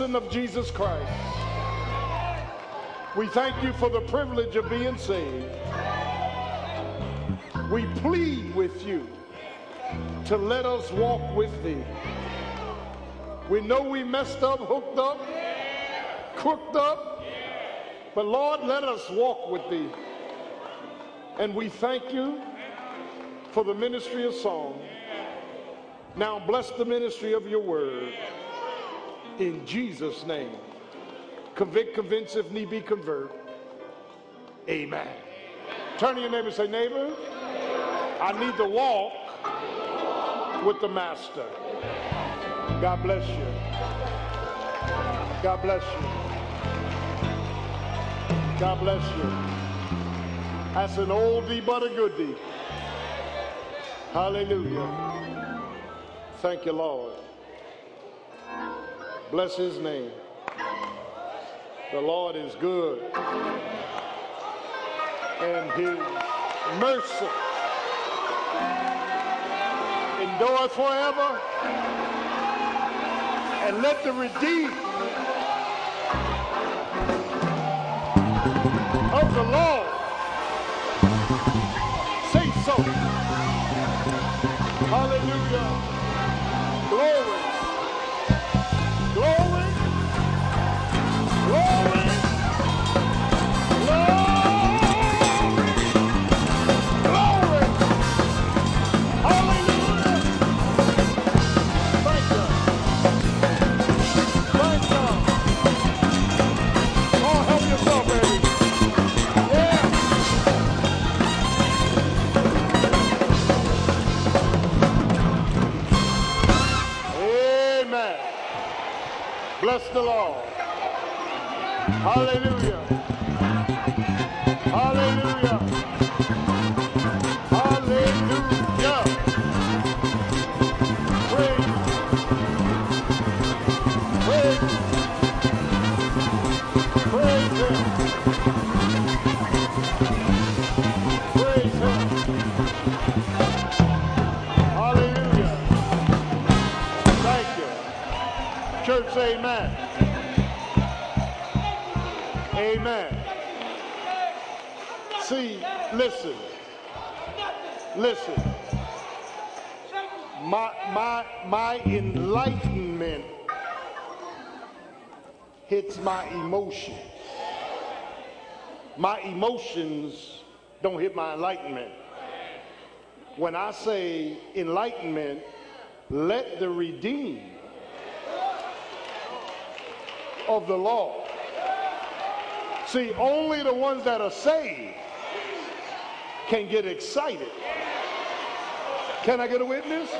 person of Jesus Christ. We thank you for the privilege of being saved. We plead with you to let us walk with thee. We know we messed up, hooked up, crooked up, but Lord, let us walk with thee. And we thank you for the ministry of song. Now bless the ministry of your word. In Jesus' name. Convict, convince, if need be, convert. Amen. Turn to your neighbor and say, neighbor, I need to walk with the master. God bless you. God bless you. God bless you. That's an oldie but a goodie. Hallelujah. Thank you, Lord. Bless his name. The Lord is good. And his mercy endureth forever. And let the redeemed of the Lord say so. Hallelujah. The Lord. Hallelujah. Hallelujah. Listen. Listen. My my my enlightenment hits my emotions. My emotions don't hit my enlightenment. When I say enlightenment, let the redeemed of the law. See, only the ones that are saved can get excited. Can I get a witness?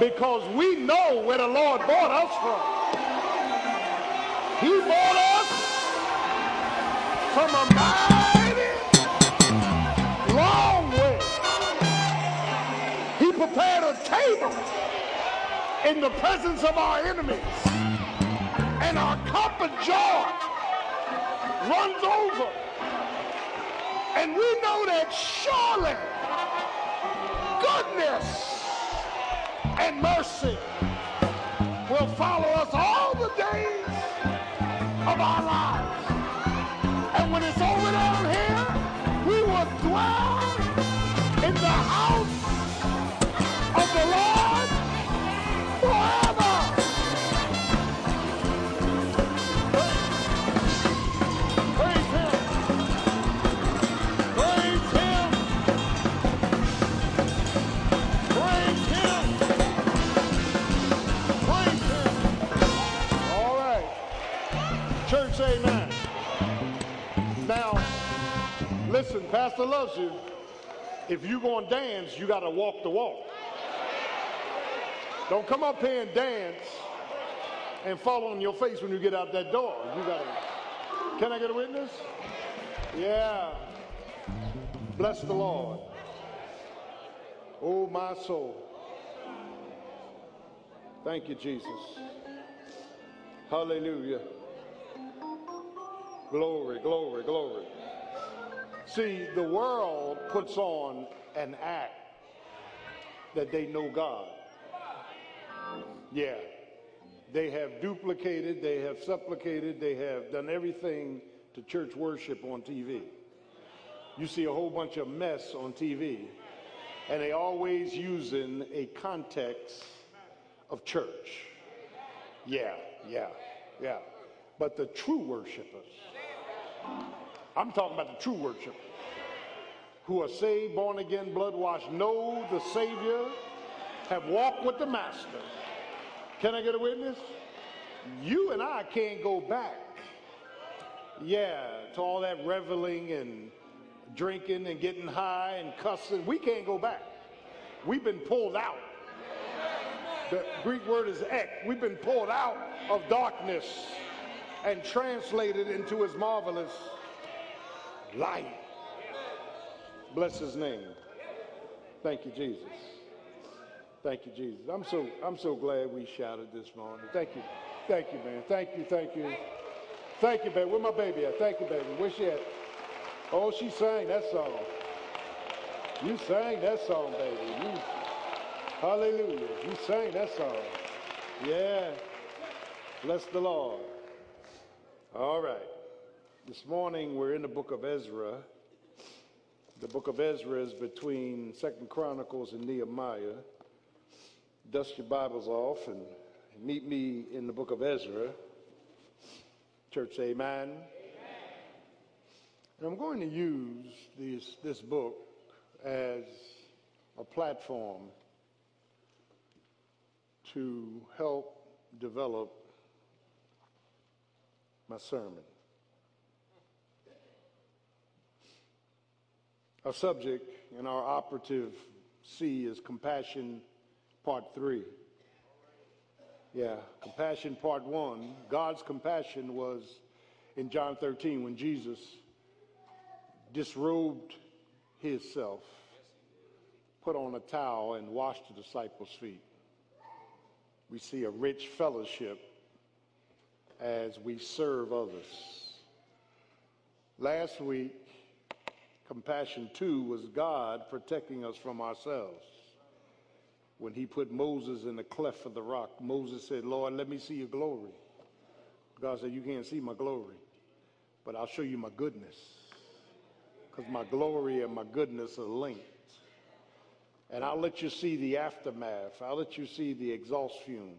Because we know where the Lord bought us from. He bought us from a mighty long way. He prepared a table in the presence of our enemies. And our cup of joy runs over. And we know that surely goodness and mercy will follow us all the days of our lives. And when it's listen, Pastor loves you. If you're going to dance, you got to walk the walk. Don't come up here and dance and fall on your face when you get out that door. You gotta. Can I get a witness? Yeah. Bless the Lord. Oh, my soul. Thank you, Jesus. Hallelujah. Glory, glory, glory. See, the world puts on an act that they know God. Yeah. They have duplicated, they have supplicated, they have done everything to church worship on TV. You see a whole bunch of mess on TV, and they always using a context of church. Yeah, yeah, yeah. But the true worshipers, I'm talking about the true worshipers who are saved, born again, blood washed, know the Savior, have walked with the Master. Can I get a witness? You and I can't go back. Yeah, to all that reveling and drinking and getting high and cussing. We can't go back. We've been pulled out. The Greek word is ek. We've been pulled out of darkness and translated into his marvelous light. Bless his name. Thank you, Jesus. Thank you, Jesus. I'm so I'm so glad we shouted this morning. Thank you. Thank you, man. Thank you, thank you. Thank you, baby. Where my baby at? Thank you, baby. Where she at? Oh, she sang that song. You sang that song, baby. You, hallelujah. You sang that song. Yeah. Bless the Lord. All right. This morning we're in the book of Ezra. The book of Ezra is between Second Chronicles and Nehemiah. Dust your Bibles off and meet me in the book of Ezra. Church, amen. amen. And I'm going to use this, this book as a platform to help develop my sermon. Our subject and our operative C is compassion, part three. Yeah, compassion, part one. God's compassion was in John 13 when Jesus disrobed himself, put on a towel, and washed the disciples' feet. We see a rich fellowship as we serve others. Last week, Compassion, too, was God protecting us from ourselves. When he put Moses in the cleft of the rock, Moses said, Lord, let me see your glory. God said, You can't see my glory, but I'll show you my goodness. Because my glory and my goodness are linked. And I'll let you see the aftermath. I'll let you see the exhaust fumes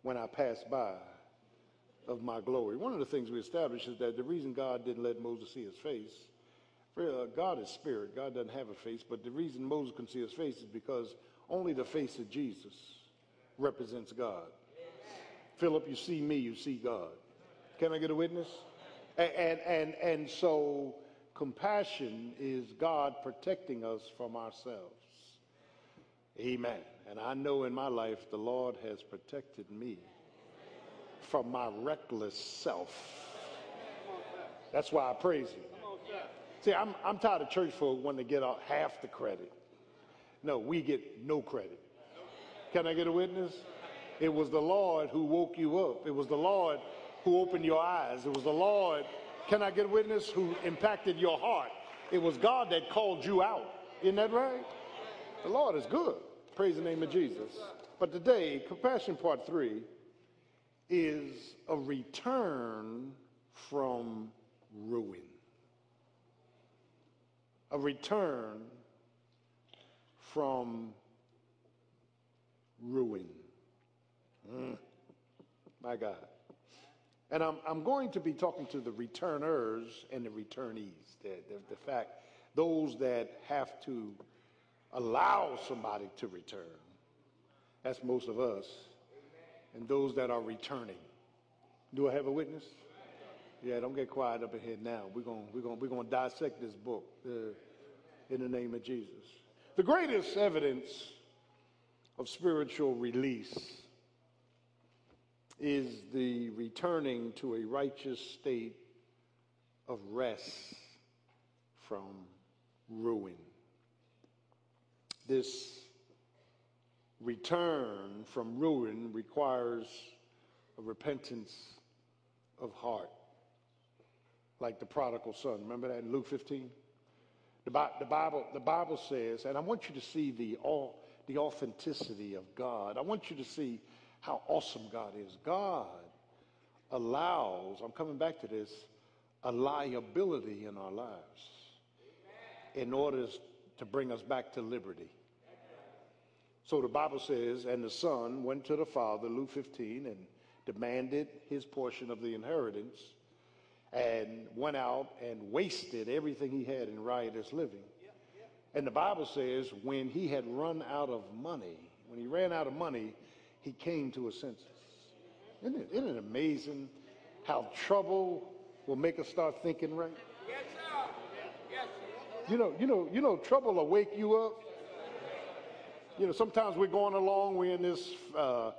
when I pass by of my glory. One of the things we established is that the reason God didn't let Moses see his face Uh, God is spirit. God doesn't have a face. But the reason Moses can see his face is because only the face of Jesus represents God. Philip, you see me, you see God. Can I get a witness? And, and, and, and so compassion is God protecting us from ourselves. Amen. And I know in my life the Lord has protected me from my reckless self. That's why I praise Him. See, I'm, I'm tired of church folk when to get half the credit. No, we get no credit. Can I get a witness? It was the Lord who woke you up. It was the Lord who opened your eyes. It was the Lord, can I get a witness, who impacted your heart. It was God that called you out. Isn't that right? The Lord is good. Praise the name of Jesus. But today, compassion part three is a return from ruin a return from ruin. Mm. My God. And I'm, I'm going to be talking to the returners and the returnees. The, the, the fact, those that have to allow somebody to return. That's most of us. And those that are returning. Do I have a witness? Yeah, don't get quiet up here now. We're going we're gonna, we're gonna dissect this book uh, in the name of Jesus. The greatest evidence of spiritual release is the returning to a righteous state of rest from ruin. This return from ruin requires a repentance of heart, like the prodigal son. Remember that in Luke 15? The, Bible, the Bible says, and I want you to see the, all, the authenticity of God. I want you to see how awesome God is. God allows, I'm coming back to this, a liability in our lives in order to bring us back to liberty. So the Bible says, and the son went to the father, Luke 15, and demanded his portion of the inheritance and went out and wasted everything he had in riotous living. And the Bible says, when he had run out of money, when he ran out of money, he came to a senses. Isn't it, isn't it amazing how trouble will make us start thinking right? Yes, sir. Yes, sir. You know, you know, you know, trouble will wake you up. You know, sometimes we're going along, we're in this uh,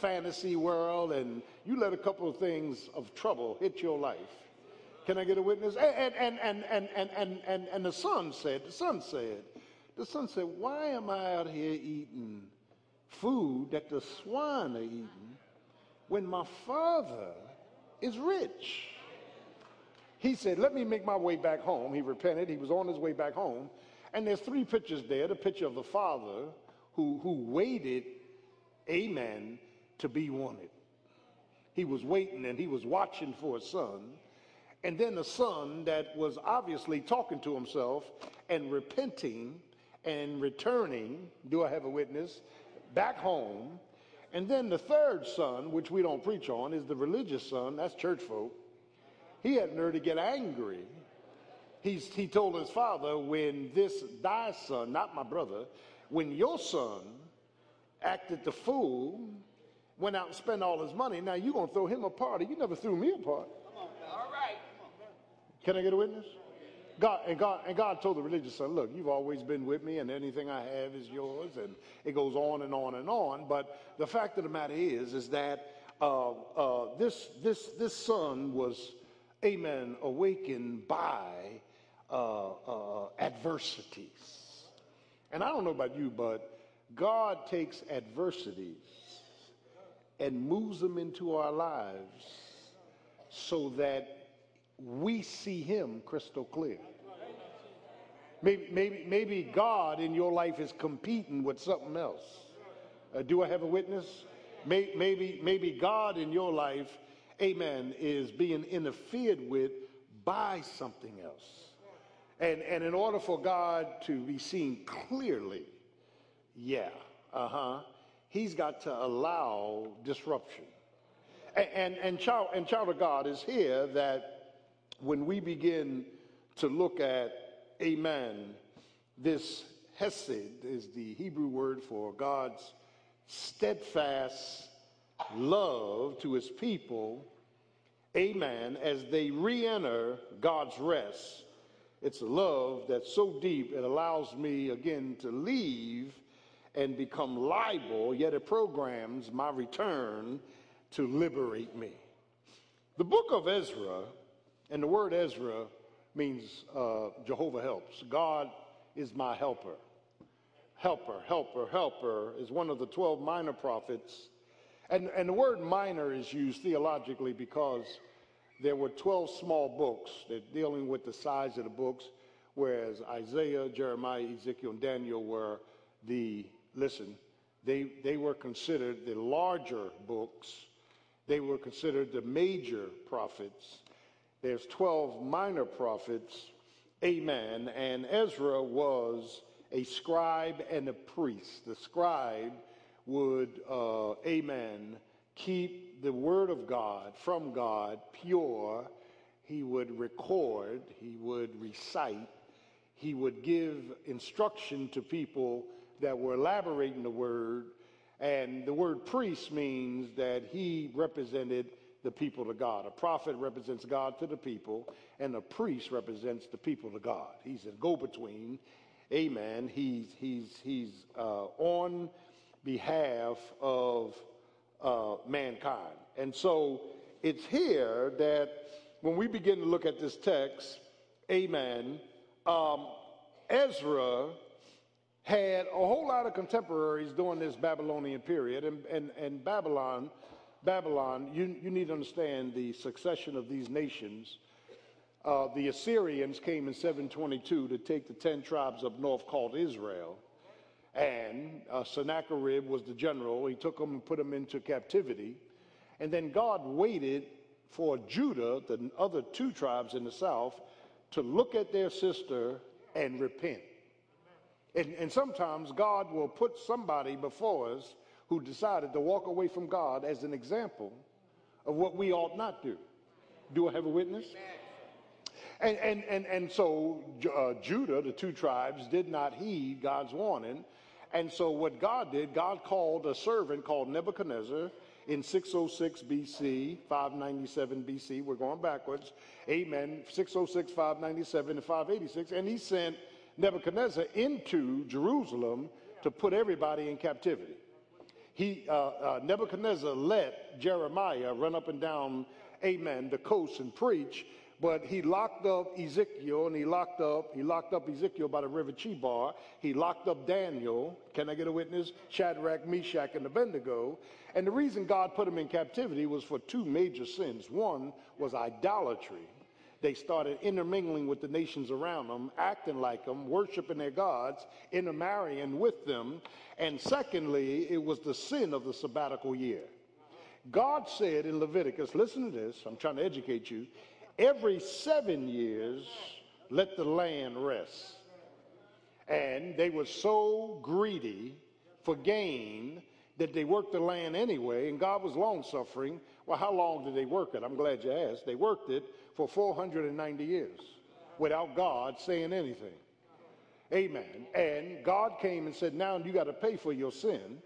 fantasy world, and you let a couple of things of trouble hit your life. Can I get a witness? And, and, and, and, and, and, and, and the son said, the son said, the son said, why am I out here eating food that the swine are eating when my father is rich? He said, let me make my way back home. He repented. He was on his way back home. And there's three pictures there. The picture of the father who, who waited, amen, to be wanted. He was waiting and he was watching for a son. And then the son that was obviously talking to himself and repenting and returning, do I have a witness, back home. And then the third son, which we don't preach on, is the religious son, that's church folk. He had nerve to get angry. He's, he told his father, when this thy son, not my brother, when your son acted the fool, went out and spent all his money, now you're going to throw him a party. You never threw me a party. Can I get a witness? God and God and God told the religious son, "Look, you've always been with me, and anything I have is yours." And it goes on and on and on. But the fact of the matter is, is that uh, uh, this this this son was, Amen, awakened by uh, uh adversities. And I don't know about you, but God takes adversities and moves them into our lives so that we see Him crystal clear. Maybe, maybe, maybe God in your life is competing with something else. Uh, do I have a witness? Maybe, maybe God in your life, amen, is being interfered with by something else. And, and in order for God to be seen clearly, yeah, uh huh, he's got to allow disruption. And, and, and, child, and child of God is here that when we begin to look at, amen, this hesed is the Hebrew word for God's steadfast love to his people, amen, as they re enter God's rest it's a love that's so deep it allows me again to leave and become liable, yet it programs my return to liberate me. The book of Ezra, and the word Ezra means uh, Jehovah helps. God is my helper. Helper, helper, helper is one of the 12 minor prophets. And, and the word minor is used theologically because there were 12 small books that dealing with the size of the books, whereas Isaiah, Jeremiah, Ezekiel, and Daniel were the, listen, they, they were considered the larger books. They were considered the major prophets. There's 12 minor prophets, amen, and Ezra was a scribe and a priest. The scribe would, uh, amen, keep the word of God from God pure, he would record, he would recite, he would give instruction to people that were elaborating the word. And the word priest means that he represented the people to God. A prophet represents God to the people, and a priest represents the people to God. He's a go between. Amen. He's, he's, he's uh, on behalf of uh, mankind. And so it's here that when we begin to look at this text, amen, um, Ezra had a whole lot of contemporaries during this Babylonian period, and, and, and Babylon, Babylon, you, you need to understand the succession of these nations. Uh, the Assyrians came in 722 to take the 10 tribes up north called Israel. And uh, Sennacherib was the general. He took them and put them into captivity. And then God waited for Judah, the other two tribes in the south, to look at their sister and repent. And, and sometimes God will put somebody before us who decided to walk away from God as an example of what we ought not do. Do I have a witness? And, and, and, and so uh, Judah, the two tribes, did not heed God's warning. And so what God did, God called a servant called Nebuchadnezzar in 606 BC, 597 BC. We're going backwards. Amen. 606, 597, and 586. And he sent Nebuchadnezzar into Jerusalem to put everybody in captivity. He, uh, uh, Nebuchadnezzar let Jeremiah run up and down, amen, the coast and preach, but he locked up Ezekiel and he locked up, he locked up Ezekiel by the river Chebar. He locked up Daniel. Can I get a witness? Shadrach, Meshach, and Abednego. And the reason God put them in captivity was for two major sins. One was idolatry they started intermingling with the nations around them, acting like them, worshiping their gods, intermarrying with them. And secondly, it was the sin of the sabbatical year. God said in Leviticus, listen to this, I'm trying to educate you. Every seven years, let the land rest. And they were so greedy for gain that they worked the land anyway, and God was long suffering. Well, how long did they work it? I'm glad you asked. They worked it for 490 years without God saying anything. Amen. And God came and said, Now you got to pay for your sin.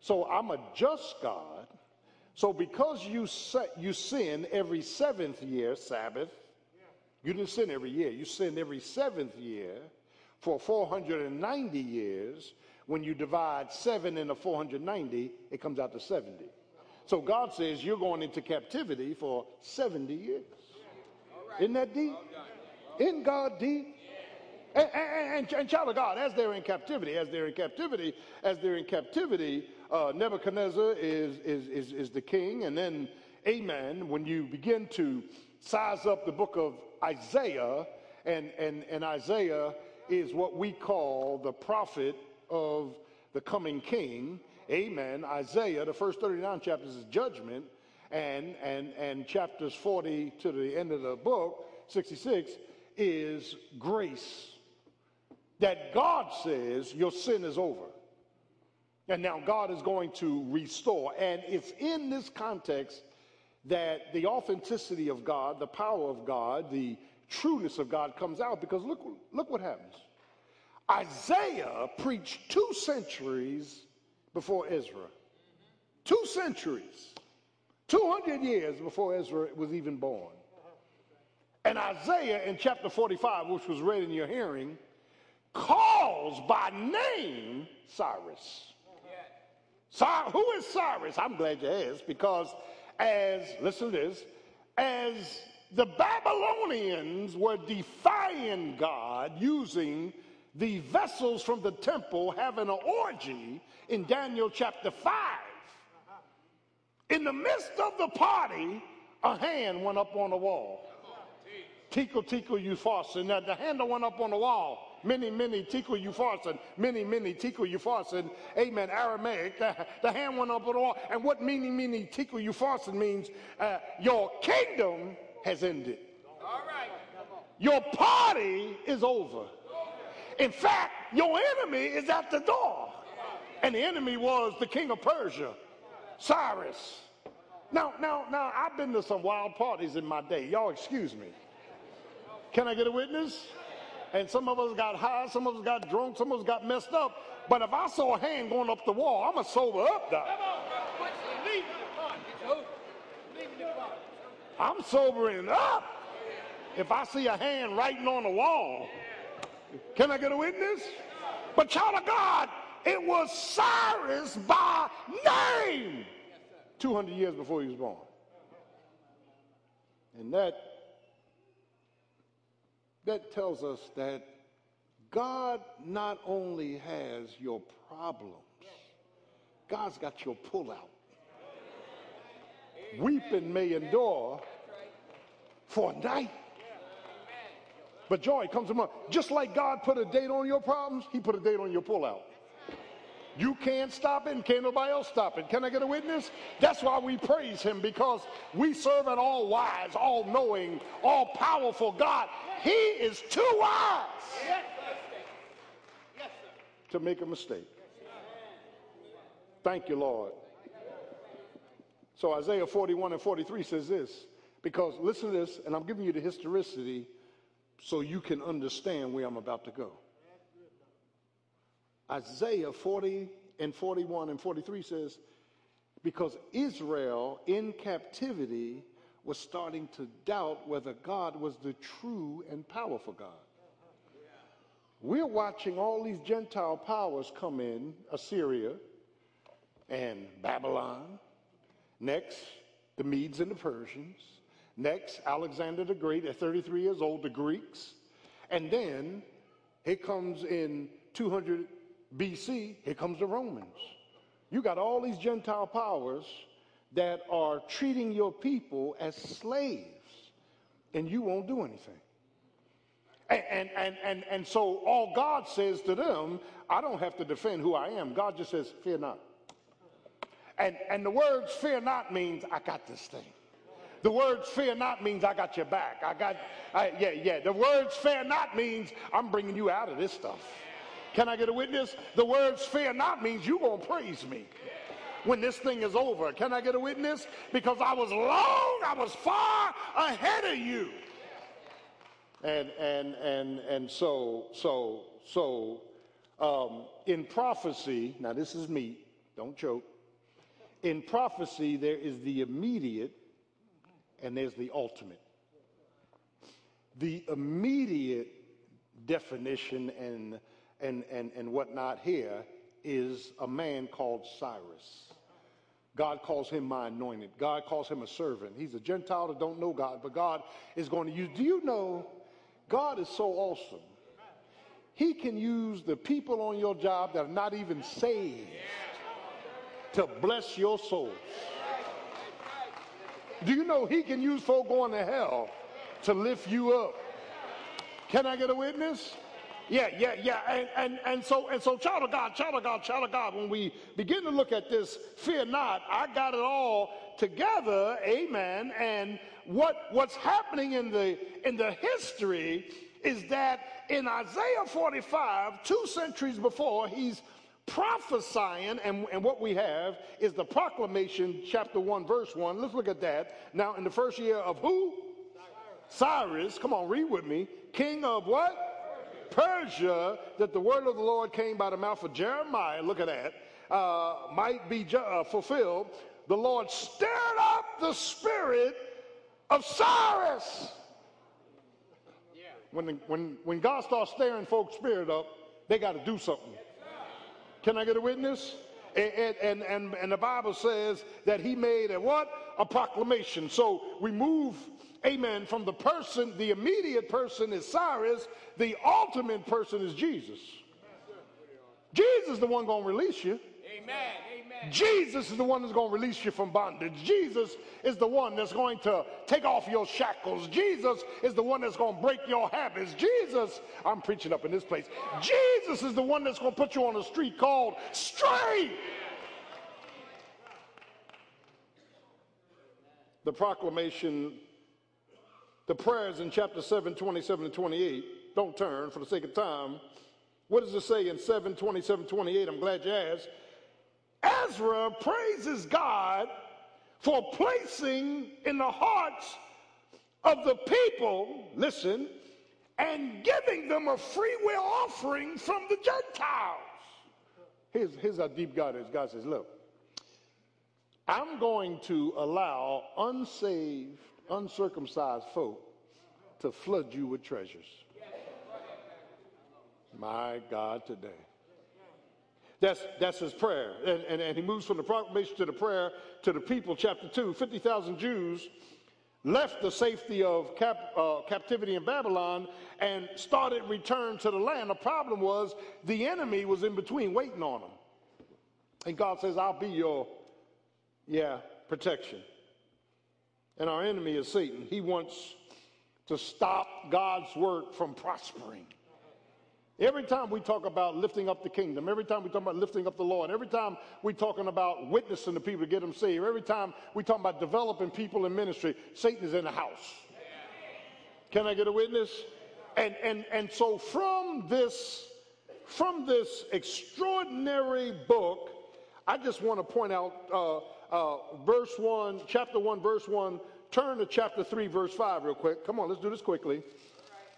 So I'm a just God. So because you, you sin every seventh year, Sabbath, you didn't sin every year, you sin every seventh year for 490 years. When you divide seven into 490, it comes out to 70. So God says you're going into captivity for 70 years. Isn't that deep? Isn't God deep? And, and, and, child of God, as they're in captivity, as they're in captivity, as they're in captivity, uh, Nebuchadnezzar is, is, is, is the king. And then, amen, when you begin to size up the book of Isaiah, and, and, and Isaiah is what we call the prophet of the coming king. Amen. Isaiah, the first 39 chapters is judgment and, and, and chapters 40 to the end of the book, 66, is grace. That God says your sin is over. And now God is going to restore. And it's in this context that the authenticity of God, the power of God, the trueness of God comes out because look, look what happens. Isaiah preached two centuries before Ezra. Two centuries. 200 years before Ezra was even born. And Isaiah in chapter 45, which was read in your hearing, calls by name Cyrus. who is Cyrus? I'm glad you asked because as, listen to this, as the Babylonians were defying God using the vessels from the temple having an orgy in Daniel chapter 5 in the midst of the party, a hand went up on the wall. Tekel, tekel, you farson. Now the handle went up on the wall. Mene, mene, tekel, you farson. Mene, mene, tekel, you farson. Amen. Aramaic. The, the, hand went up on the wall. And what meaning, meaning, tekel, you farson means uh, your kingdom has ended. All right. Your party is over. In fact, your enemy is at the door. And the enemy was the king of Persia. Cyrus. Now, now, now, I've been to some wild parties in my day. Y'all excuse me. Can I get a witness? And some of us got high, some of us got drunk, some of us got messed up. But if I saw a hand going up the wall, I'm going to sober up, Doc. I'm sobering up if I see a hand writing on the wall. Can I get a witness? But child of God, it was Cyrus by name. 200 years before he was born. And that, that tells us that God not only has your problems, God's got your pullout. Weeping may endure for a night, but joy comes tomorrow. Just like God put a date on your problems, He put a date on your pullout. You can't stop it, and can't nobody else stop it. Can I get a witness? That's why we praise Him because we serve an all wise, all knowing, all powerful God. He is too wise to make a mistake. Thank you, Lord. So Isaiah 41 and 43 says this, because listen to this, and I'm giving you the historicity so you can understand where I'm about to go. Isaiah 40 and 41 and 43 says, because Israel in captivity was starting to doubt whether God was the true and powerful God. We're watching all these Gentile powers come in Assyria and Babylon. Next, the Medes and the Persians. Next, Alexander the Great at 33 years old, the Greeks. And then here comes in 200 BC, here comes the Romans. You got all these Gentile powers that are treating your people as slaves, and you won't do anything. And, and, and, and, and so all God says to them, I don't have to defend who I am. God just says, fear not. And, and the words fear not means I got this thing. The words fear not means I got your back. I got, I, yeah, yeah. The words fear not means I'm bringing you out of this stuff. Can I get a witness? The words fear not means you're going to praise me when this thing is over. Can I get a witness? Because I was long, I was far ahead of you. And, and, and, and so, so, so, um, in prophecy, now this is me, don't choke. In prophecy, there is the immediate and there's the ultimate. The immediate definition and, and, and, and whatnot here is a man called Cyrus. God calls him my anointed. God calls him a servant. He's a Gentile that don't know God, but God is going to use. Do you know God is so awesome? He can use the people on your job that are not even saved to bless your souls. Do you know he can use folk going to hell to lift you up? Can I get a witness? Yeah, yeah, yeah. And, and, and so, and so, child of God, child of God, child of God, when we begin to look at this, fear not, I got it all together, amen. And what, what's happening in the, in the history is that in Isaiah 45, two centuries before, he's prophesying, and, and what we have is the proclamation, chapter 1, verse 1. Let's look at that. Now, in the first year of who? Cyrus. Cyrus. Come on, read with me. King of what? Persia, that the word of the Lord came by the mouth of Jeremiah. Look at that. Uh, might be uh, fulfilled. The Lord stirred up the spirit of Cyrus. When, the, when, when God starts stirring folks' spirit up, they got to do something. Can I get a witness? And, and, and, and the Bible says that he made a what? A proclamation. So we move, amen, from the person, the immediate person is Cyrus, the ultimate person is Jesus. Jesus is the one going to release you. Amen. Jesus is the one that's going to release you from bondage. Jesus is the one that's going to take off your shackles. Jesus is the one that's going to break your habits. Jesus, I'm preaching up in this place. Jesus is the one that's going to put you on a street called straight. The proclamation, the prayers in chapter 7, 27 and 28, don't turn for the sake of time. What does it say in 7, 27, 28? I'm glad you asked. Ezra praises God for placing in the hearts of the people, listen, and giving them a free will offering from the Gentiles. Here's, here's how deep God is. God says, Look, I'm going to allow unsaved, uncircumcised folk to flood you with treasures. My God, today. That's, that's his prayer. And, and, and he moves from the proclamation to the prayer to the people, chapter 2. 50,000 Jews left the safety of cap, uh, captivity in Babylon and started return to the land. The problem was the enemy was in between waiting on them. And God says, I'll be your, yeah, protection. And our enemy is Satan. He wants to stop God's work from prospering. Every time we talk about lifting up the kingdom, every time we talk about lifting up the Lord, every time we're talking about witnessing the people to get them saved, every time we talk about developing people in ministry, Satan is in the house. Can I get a witness? And and and so from this from this extraordinary book, I just want to point out uh, uh, verse one, chapter one, verse one. Turn to chapter three, verse five, real quick. Come on, let's do this quickly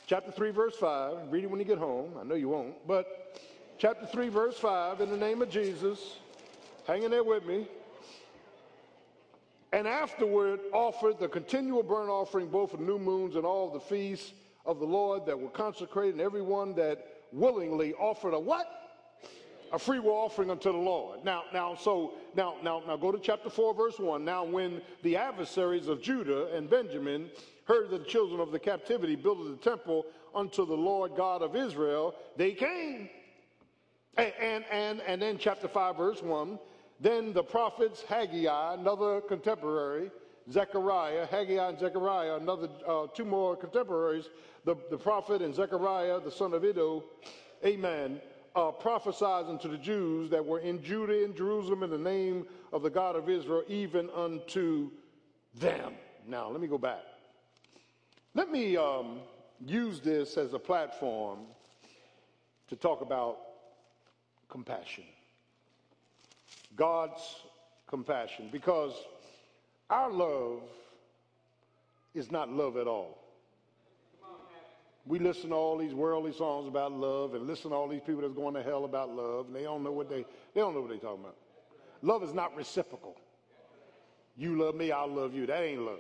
chapter 3, verse 5. Read it when you get home. I know you won't. But chapter 3, verse 5, in the name of Jesus, hang in there with me. And afterward offered the continual burnt offering, both of new moons and all the feasts of the Lord that were consecrated, and everyone that willingly offered a what? A free will offering unto the Lord. Now, now, so now, now, now go to chapter 4, verse 1. Now, when the adversaries of Judah and Benjamin heard that the children of the captivity builded the temple unto the Lord God of Israel, they came. And, and, and, and then chapter 5, verse 1, then the prophets Haggai, another contemporary, Zechariah, Haggai and Zechariah, another uh, two more contemporaries, the, the prophet and Zechariah, the son of Iddo, amen, uh, prophesied unto the Jews that were in Judah and Jerusalem in the name of the God of Israel, even unto them. Now, let me go back. Let me um, use this as a platform to talk about compassion. God's compassion, because our love is not love at all. We listen to all these worldly songs about love and listen to all these people that's going to hell about love, and they don't know what they they don't know what they're talking about. Love is not reciprocal. You love me, I'll love you. That ain't love.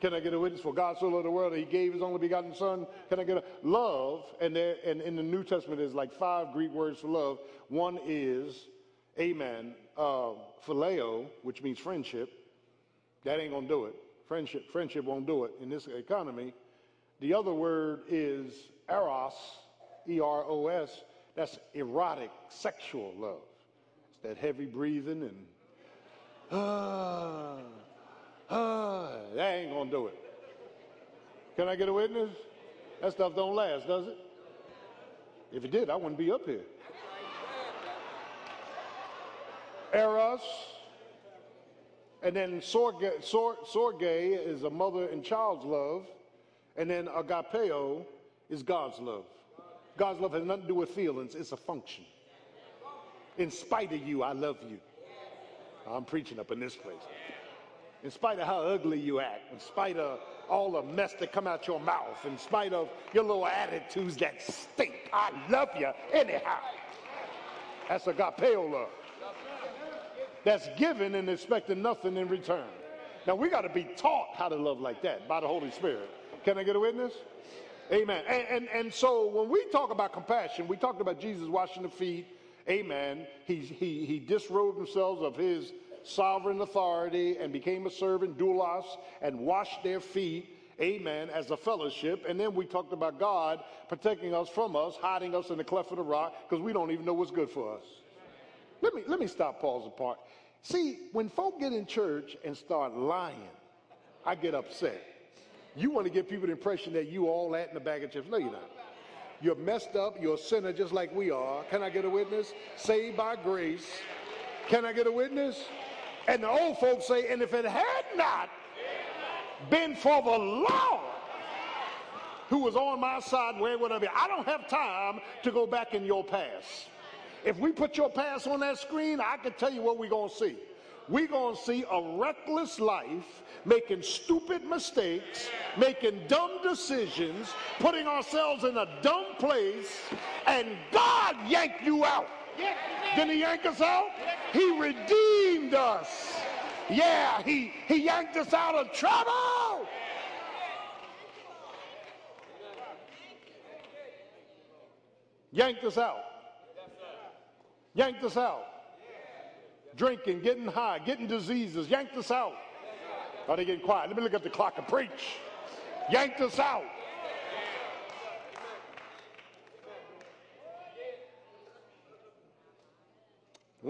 Can I get a witness? For God so loved the world that he gave his only begotten son. Can I get a love? And there, and in the New Testament, there's like five Greek words for love. One is, amen, uh, phileo, which means friendship. That ain't gonna do it. Friendship, friendship won't do it in this economy. The other word is eros, E-R-O-S. That's erotic, sexual love. It's that heavy breathing and ah. That ain't gonna do it. Can I get a witness? That stuff don't last, does it? If it did, I wouldn't be up here. Eros, and then sorge, sor, sorge is a mother and child's love, and then agapeo is God's love. God's love has nothing to do with feelings, it's a function. In spite of you, I love you. I'm preaching up in this place in spite of how ugly you act, in spite of all the mess that come out your mouth, in spite of your little attitudes that stink, I love you anyhow. That's agapeo love. That's given and expecting nothing in return. Now we got to be taught how to love like that by the Holy Spirit. Can I get a witness? Amen. And, and, and so when we talk about compassion, we talked about Jesus washing the feet. Amen. He, he, he disrobed himself of his sovereign authority and became a servant, doulos, and washed their feet, amen, as a fellowship. And then we talked about God protecting us from us, hiding us in the cleft of the rock, because we don't even know what's good for us. Let me, let me stop, pause apart. See, when folk get in church and start lying, I get upset. You want to give people the impression that you all that in the bag of chips. No, you're not. You're messed up. You're a sinner just like we are. Can I get a witness? Saved by grace. Can I get a witness? And the old folks say, and if it had not been for the Lord who was on my side, where would I be? I don't have time to go back in your past. If we put your past on that screen, I can tell you what we're going to see. We're going to see a reckless life, making stupid mistakes, making dumb decisions, putting ourselves in a dumb place, and God yanked you out. Didn't he yank us out? He redeemed us. Yeah, he, he yanked us out of trouble. Yanked us out. Yanked us out. Drinking, getting high, getting diseases, yanked us out. Are they getting quiet? Let me look at the clock and preach. Yanked us out.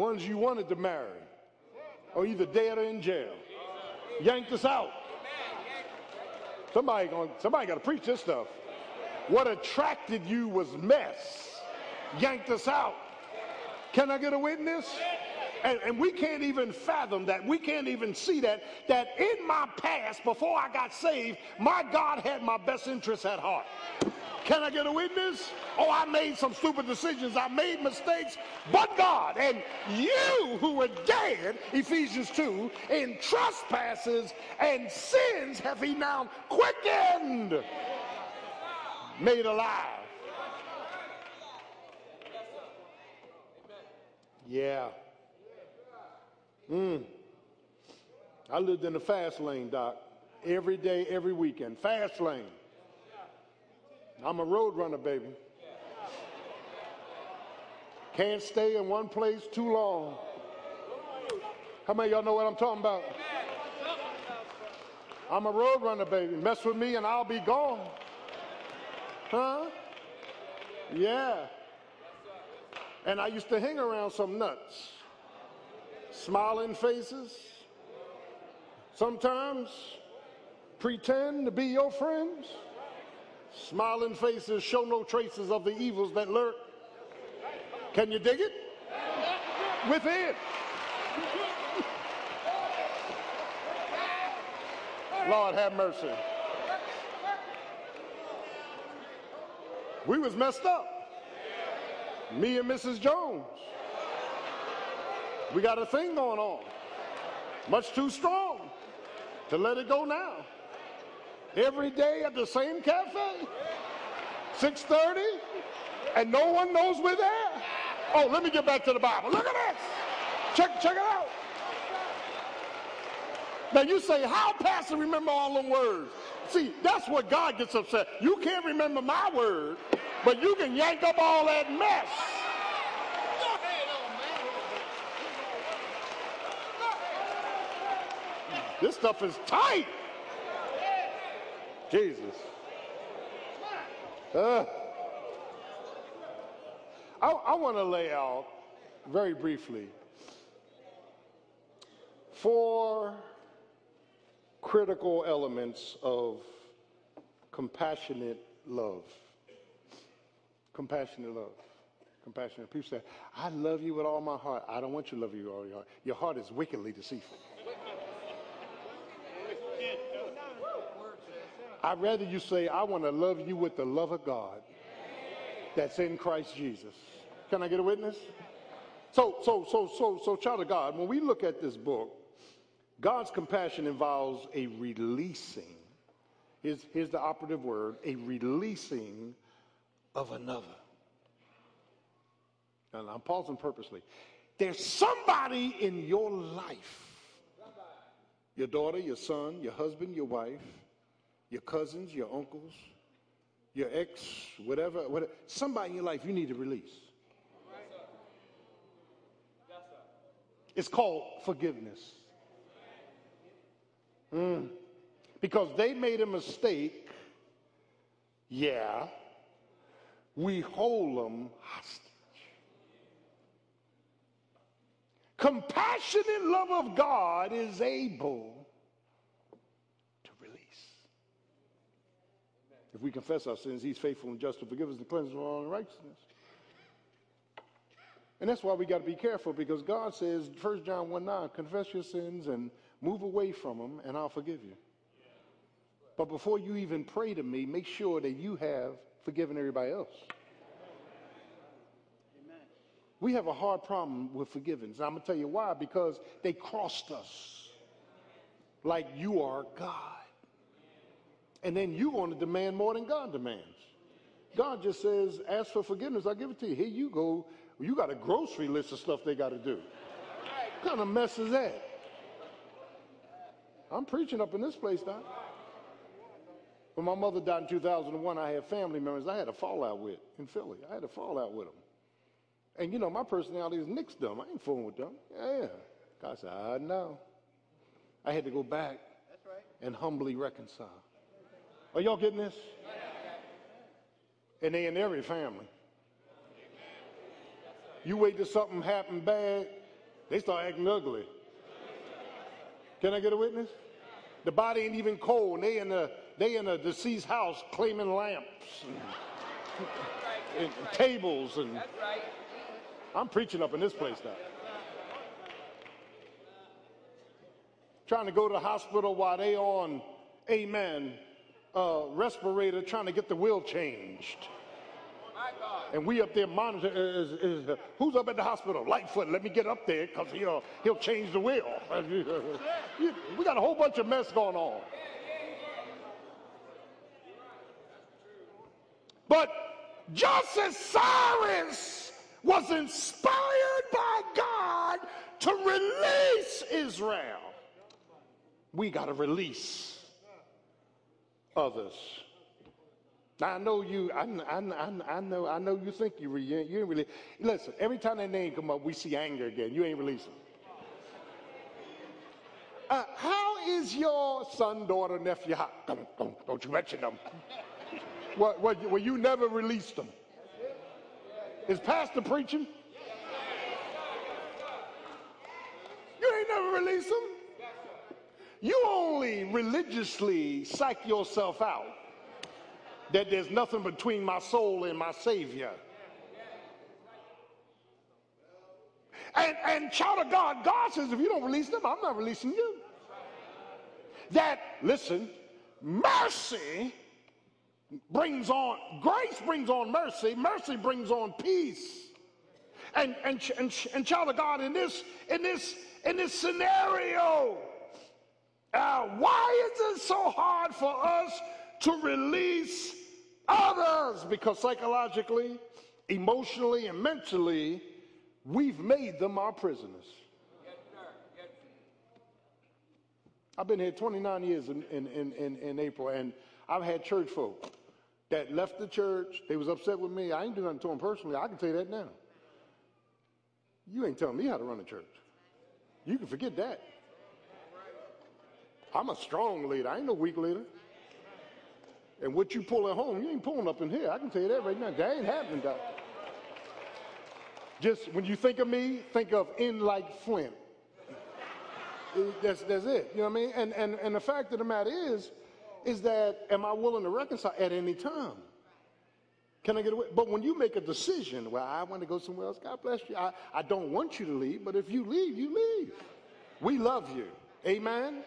Ones you wanted to marry are either dead or in jail. Yanked us out. Somebody going somebody got to preach this stuff. What attracted you was mess. Yanked us out. Can I get a witness? And, and, we can't even fathom that. We can't even see that. That in my past, before I got saved, my God had my best interests at heart. Can I get a witness? Oh, I made some stupid decisions. I made mistakes, but God. And you who were dead, Ephesians 2, in trespasses and sins have he now quickened, made alive. Yeah. Mm. I lived in the fast lane, Doc. Every day, every weekend. Fast lane. I'm a road runner, baby. Can't stay in one place too long. How many y'all know what I'm talking about? I'm a road runner, baby. Mess with me and I'll be gone. Huh? Yeah. And I used to hang around some nuts. Smiling faces. Sometimes pretend to be your friends. Smiling faces show no traces of the evils that lurk. Can you dig it? Within. Lord have mercy. We was messed up. Me and Mrs. Jones. We got a thing going on. Much too strong to let it go now every day at the same cafe? 6.30? And no one knows we're there? Oh, let me get back to the Bible. Look at this. Check, check it out. Now you say, how Pastor remember all them words? See, that's what God gets upset. You can't remember my word, but you can yank up all that mess. This stuff is tight. Jesus. Uh, I, I want to lay out very briefly four critical elements of compassionate love. Compassionate love. Compassionate. People say, I love you with all my heart. I don't want you to love you with all your heart. Your heart is wickedly deceitful. I'd rather you say, I want to love you with the love of God that's in Christ Jesus. Can I get a witness? So, so, so, so, so, child of God, when we look at this book, God's compassion involves a releasing. Here's, here's the operative word a releasing of another. And I'm pausing purposely. There's somebody in your life your daughter, your son, your husband, your wife your cousins, your uncles, your ex, whatever, whatever, somebody in your life you need to release. It's called forgiveness. Mm. Because they made a mistake, yeah, we hold them hostage. Compassionate love of God is able If we confess our sins, he's faithful and just to forgive us and cleanse us from all unrighteousness. And that's why we got to be careful because God says, 1 John 1 9, confess your sins and move away from them, and I'll forgive you. But before you even pray to me, make sure that you have forgiven everybody else. Amen. We have a hard problem with forgiveness. I'm going to tell you why. Because they crossed us like you are God. And then you want to demand more than God demands. God just says, ask for forgiveness, I'll give it to you. Here you go. You got a grocery list of stuff they got to do. What kind of mess is that? I'm preaching up in this place, Doc. When my mother died in 2001, I had family members I had a fallout with in Philly. I had a fallout with them. And you know, my personality is nix them. I ain't fooling with them. Yeah. God said, I know. I had to go back and humbly reconcile. Are y'all getting this? And they in every family. You wait till something happen bad, they start acting ugly. Can I get a witness? The body ain't even cold, and they in the they in a deceased house claiming lamps and, and, and tables and. I'm preaching up in this place now. Trying to go to the hospital while they on, amen, uh, respirator, trying to get the wheel changed. And we up there monitor is, is, who's up at the hospital? Lightfoot. Let me get up there because he'll he'll change the wheel. we got a whole bunch of mess going on. But just as Cyrus was inspired by God to release Israel, we got to release others. Now I know you. I, I, I, know. I know you think you. You, you ain't really. Listen. Every time that name come up, we see anger again. You ain't releasing. Uh, how is your son, daughter, nephew? How, don't, don't, don't you mention them. what, what, well, you never released them. Is pastor preaching? You ain't never released them. You only religiously psych yourself out that there's nothing between my soul and my Savior. And, and child of God, God says, if you don't release them, I'm not releasing you. That, listen, mercy brings on, grace brings on mercy, mercy brings on peace. And, and, and, and child of God, in this, in this, in this scenario, uh, why is it so hard for us to release others because psychologically, emotionally, and mentally, we've made them our prisoners. I've been here 29 years in, in, in, in, April, and I've had church folk that left the church. They was upset with me. I ain't do nothing to them personally. I can tell you that now. You ain't telling me how to run a church. You can forget that. I'm a strong leader. I ain't no weak leader. And what you pull at home, you ain't pulling up in here. I can tell you that right now. That ain't happening, Doc. Just when you think of me, think of in like Flint. That's, that's it. You know what I mean? And, and, and the fact of the matter is, is that am I willing to reconcile at any time? Can I get away? But when you make a decision, well, I want to go somewhere else, God bless you. I, I don't want you to leave, but if you leave, you leave. We love you. Amen?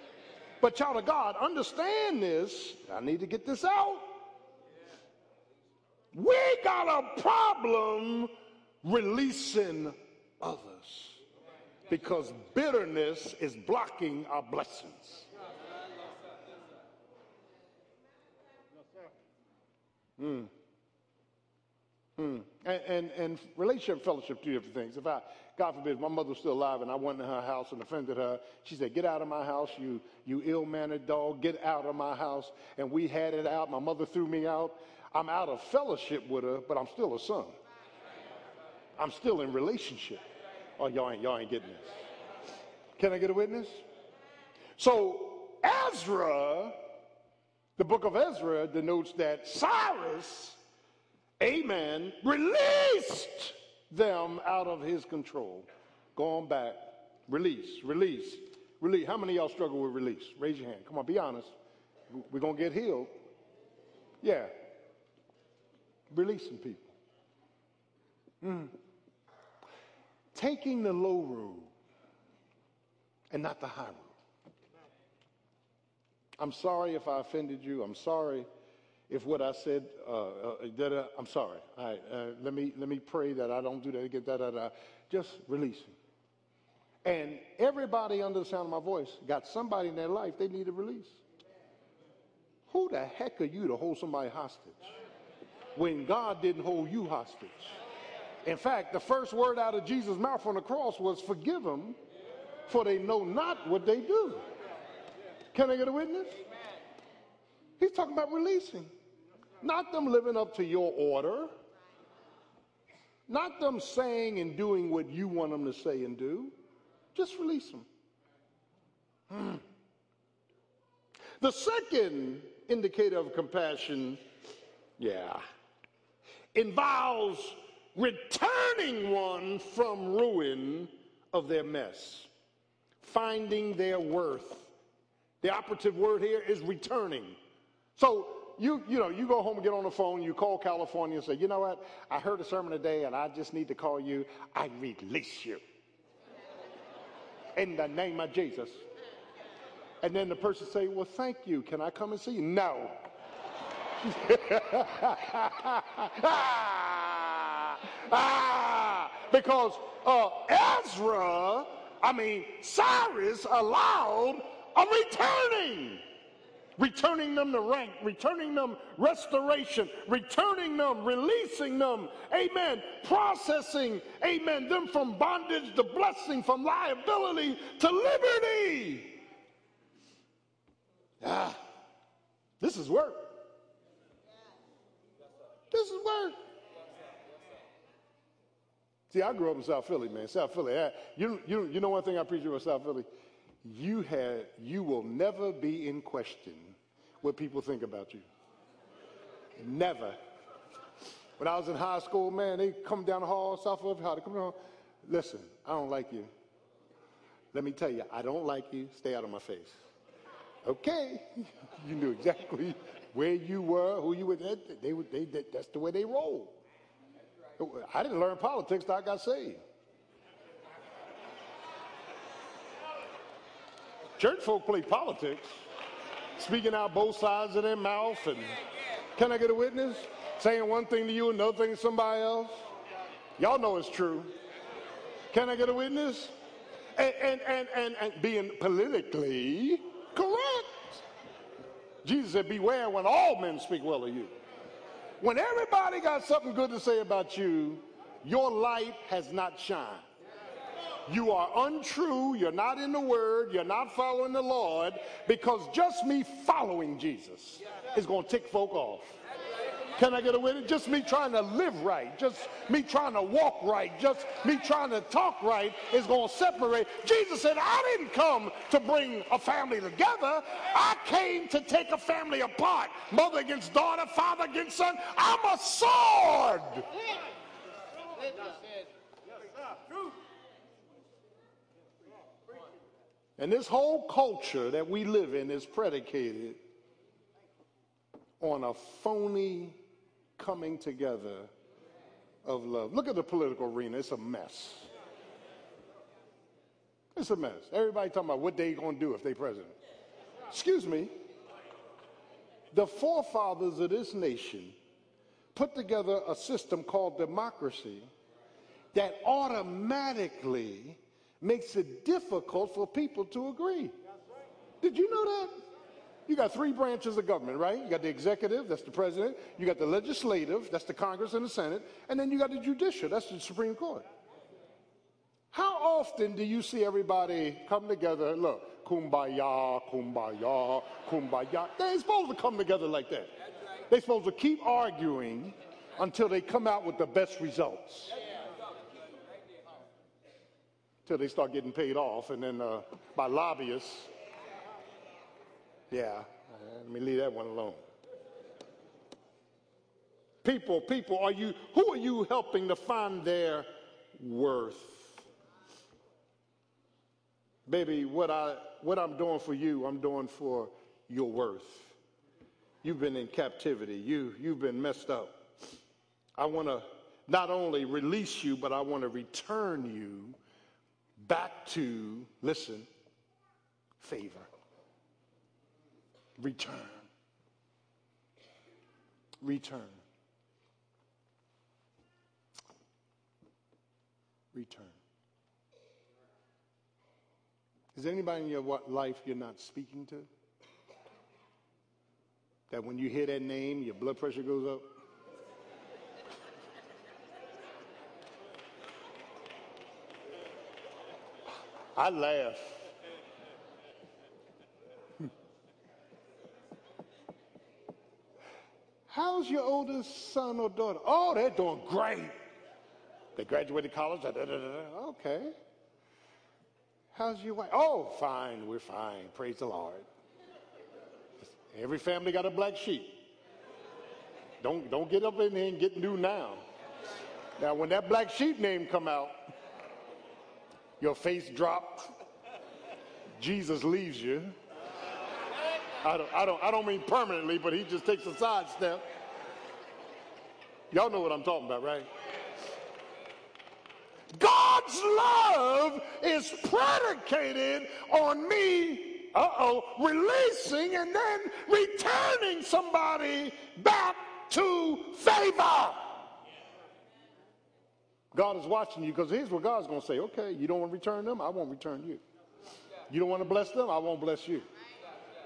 But, child of God, understand this. I need to get this out. We got a problem releasing others because bitterness is blocking our blessings. Mm. Mm. And, and, and relationship fellowship, two different things. If I God forbid, my mother was still alive and I went to her house and offended her. She said, Get out of my house, you, you ill mannered dog. Get out of my house. And we had it out. My mother threw me out. I'm out of fellowship with her, but I'm still a son. I'm still in relationship. Oh, y'all ain't, y'all ain't getting this. Can I get a witness? So, Ezra, the book of Ezra denotes that Cyrus, amen, released them out of his control. Going back. Release, release, release. How many y'all struggle with release? Raise your hand. Come on, be honest. We're going to get healed. Yeah. Releasing people. Mm. Taking the low road and not the high road. I'm sorry if I offended you. I'm sorry if what I said, uh, uh, I'm sorry. All right, uh, let me let me pray that I don't do that again. Da, da, da. Just releasing. And everybody under the sound of my voice got somebody in their life they need to release. Who the heck are you to hold somebody hostage when God didn't hold you hostage? In fact, the first word out of Jesus' mouth on the cross was, Forgive them, for they know not what they do. Can I get a witness? He's talking about releasing, not them living up to your order. Not them saying and doing what you want them to say and do. Just release them. Hmm. The second indicator of compassion, yeah, involves returning one from ruin of their mess, finding their worth. The operative word here is returning. So you, you know, you go home and get on the phone, you call California and say, you know what, I heard a sermon today and I just need to call you. I release you. In the name of Jesus. And then the person say, well, thank you. Can I come and see you? No. ah, because uh, Ezra, I mean, Cyrus allowed a returning returning them to rank, returning them restoration, returning them, releasing them, amen, processing, amen, them from bondage to blessing, from liability to liberty. Ah, this is work. This is work. See, I grew up in South Philly, man. South Philly. You, you, you know one thing I preach about South Philly? You had you will never be in question what people think about you. Never. When I was in high school, man, they come down the hall, South of how they come down. Listen, I don't like you. Let me tell you, I don't like you. Stay out of my face. Okay, you knew exactly where you were, who you were. They, they, they, that's the way they roll. I didn't learn politics till I got saved. Church folk play politics, speaking out both sides of their mouth. And can I get a witness? Saying one thing to you, another thing to somebody else. Y'all know it's true. Can I get a witness? And, and, and, and, and being politically correct. Jesus said, Beware when all men speak well of you. When everybody got something good to say about you, your light has not shined. You are untrue. You're not in the word. You're not following the Lord because just me following Jesus is going to tick folk off. Can I get a witness? Just me trying to live right, just me trying to walk right, just me trying to talk right is going to separate. Jesus said, I didn't come to bring a family together. I came to take a family apart. Mother against daughter, father against son. I'm a sword. And this whole culture that we live in is predicated on a phony coming together of love. Look at the political arena, it's a mess. It's a mess. Everybody talking about what they going to do if they president. Excuse me. The forefathers of this nation put together a system called democracy that automatically makes it difficult for people to agree. Did you know that? You got three branches of government, right? You got the executive, that's the president. You got the legislative, that's the Congress and the Senate. And then you got the judicial, that's the Supreme Court. How often do you see everybody come together? Look, kumbaya, kumbaya, kumbaya. They ain't supposed to come together like that. They're supposed to keep arguing until they come out with the best results till they start getting paid off, and then uh, by lobbyists. Yeah, let me leave that one alone. People, people, are you? Who are you helping to find their worth? Baby, what I what I'm doing for you, I'm doing for your worth. You've been in captivity. You you've been messed up. I want to not only release you, but I want to return you back to, listen, favor. Return. Return. Return. Is there anybody in your life you're not speaking to? That when you hear that name, your blood pressure goes up? I laugh. How's your oldest son or daughter? Oh, they're doing great. They graduated college. Da, da, da, okay. How's your wife? Oh, fine. We're fine. Praise the Lord. Every family got a black sheep. Don't, don't get up in here and get new now. Now, when that black sheep name come out, your face dropped. Jesus leaves you. I don't, I don't, I don't mean permanently, but he just takes a sidestep. Y'all know what I'm talking about, right? God's love is predicated on me, uh oh, releasing and then returning somebody back to favor. God is watching you because here's what God's going to say okay, you don't want to return them, I won't return you. You don't want to bless them, I won't bless you.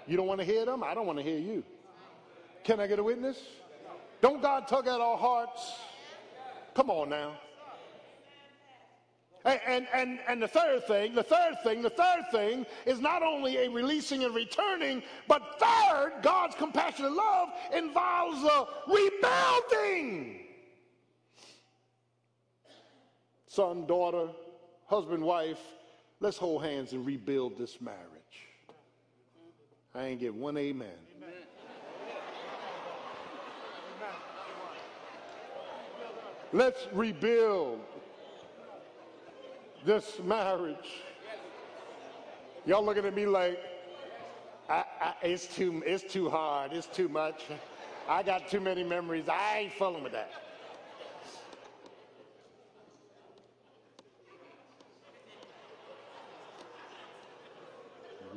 You don't want to hear them, I don't want to hear you. Can I get a witness? Don't God tug at our hearts? Come on now. And, and, and the third thing, the third thing, the third thing is not only a releasing and returning, but third, God's compassionate love involves a rebuilding. Son, daughter, husband, wife, let's hold hands and rebuild this marriage. I ain't get one amen. amen. Let's rebuild this marriage. Y'all looking at me like, I, I, it's too, it's too hard, it's too much. I got too many memories. I ain't fooling with that.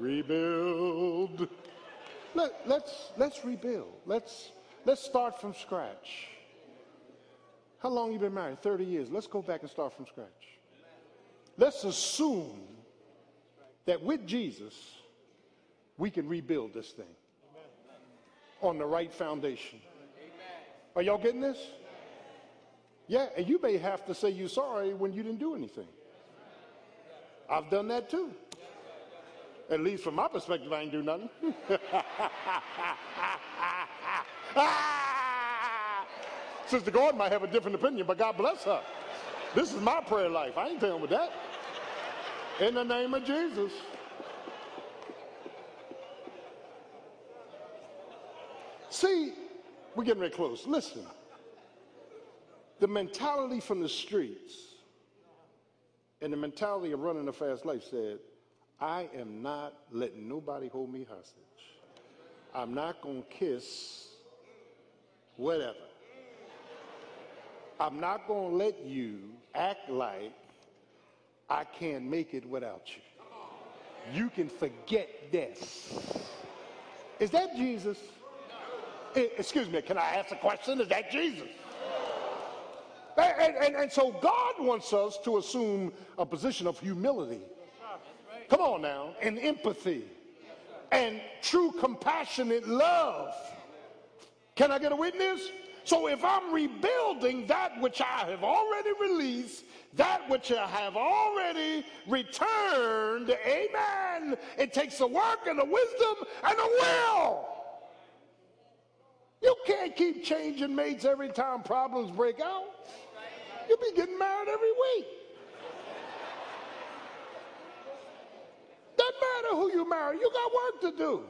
Rebuild. Let, let's let's rebuild. Let's let's start from scratch. How long you been married? 30 years. Let's go back and start from scratch. Let's assume that with Jesus, we can rebuild this thing on the right foundation. Are y'all getting this? Yeah, and you may have to say you're sorry when you didn't do anything. I've done that too. At least from my perspective, I ain't do nothing. Sister Gordon might have a different opinion, but God bless her. This is my prayer life. I ain't dealing with that. In the name of Jesus. See, we're getting very close. Listen, the mentality from the streets and the mentality of running a fast life said, I am not letting nobody hold me hostage. I'm not going to kiss whatever. I'm not going to let you act like I can't make it without you. You can forget this. Is that Jesus? Eh, excuse me, can I ask a question? Is that Jesus? And, and, and, so God wants us to assume a position of humility. Come on now, and empathy and true compassionate love. Can I get a witness? So if I'm rebuilding that which I have already released, that which I have already returned, amen, it takes the work and the wisdom and the will. You can't keep changing mates every time problems break out. You'll be getting married every week. Doesn't matter who you marry, you got work to do.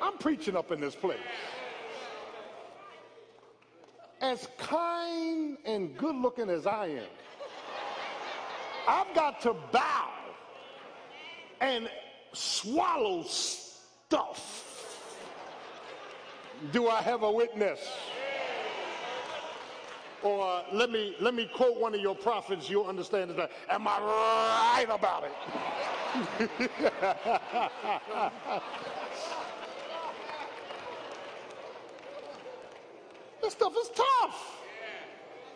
I'm preaching up in this place as kind and good looking as I am, I've got to bow and swallow stuff. Do I have a witness? Or let me let me quote one of your prophets. You'll understand it. Am I right about it? This stuff is tough.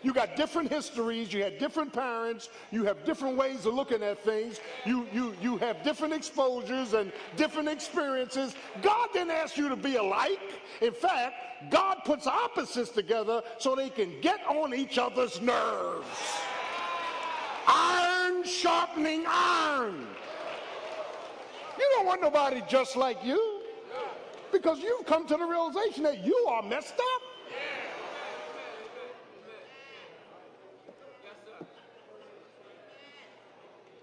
You got different histories, you had different parents, you have different ways of looking at things, you, you, you have different exposures and different experiences. God didn't ask you to be alike. In fact, God puts opposites together so they can get on each other's nerves. Iron sharpening iron. You don't want nobody just like you because you've come to the realization that you are messed up.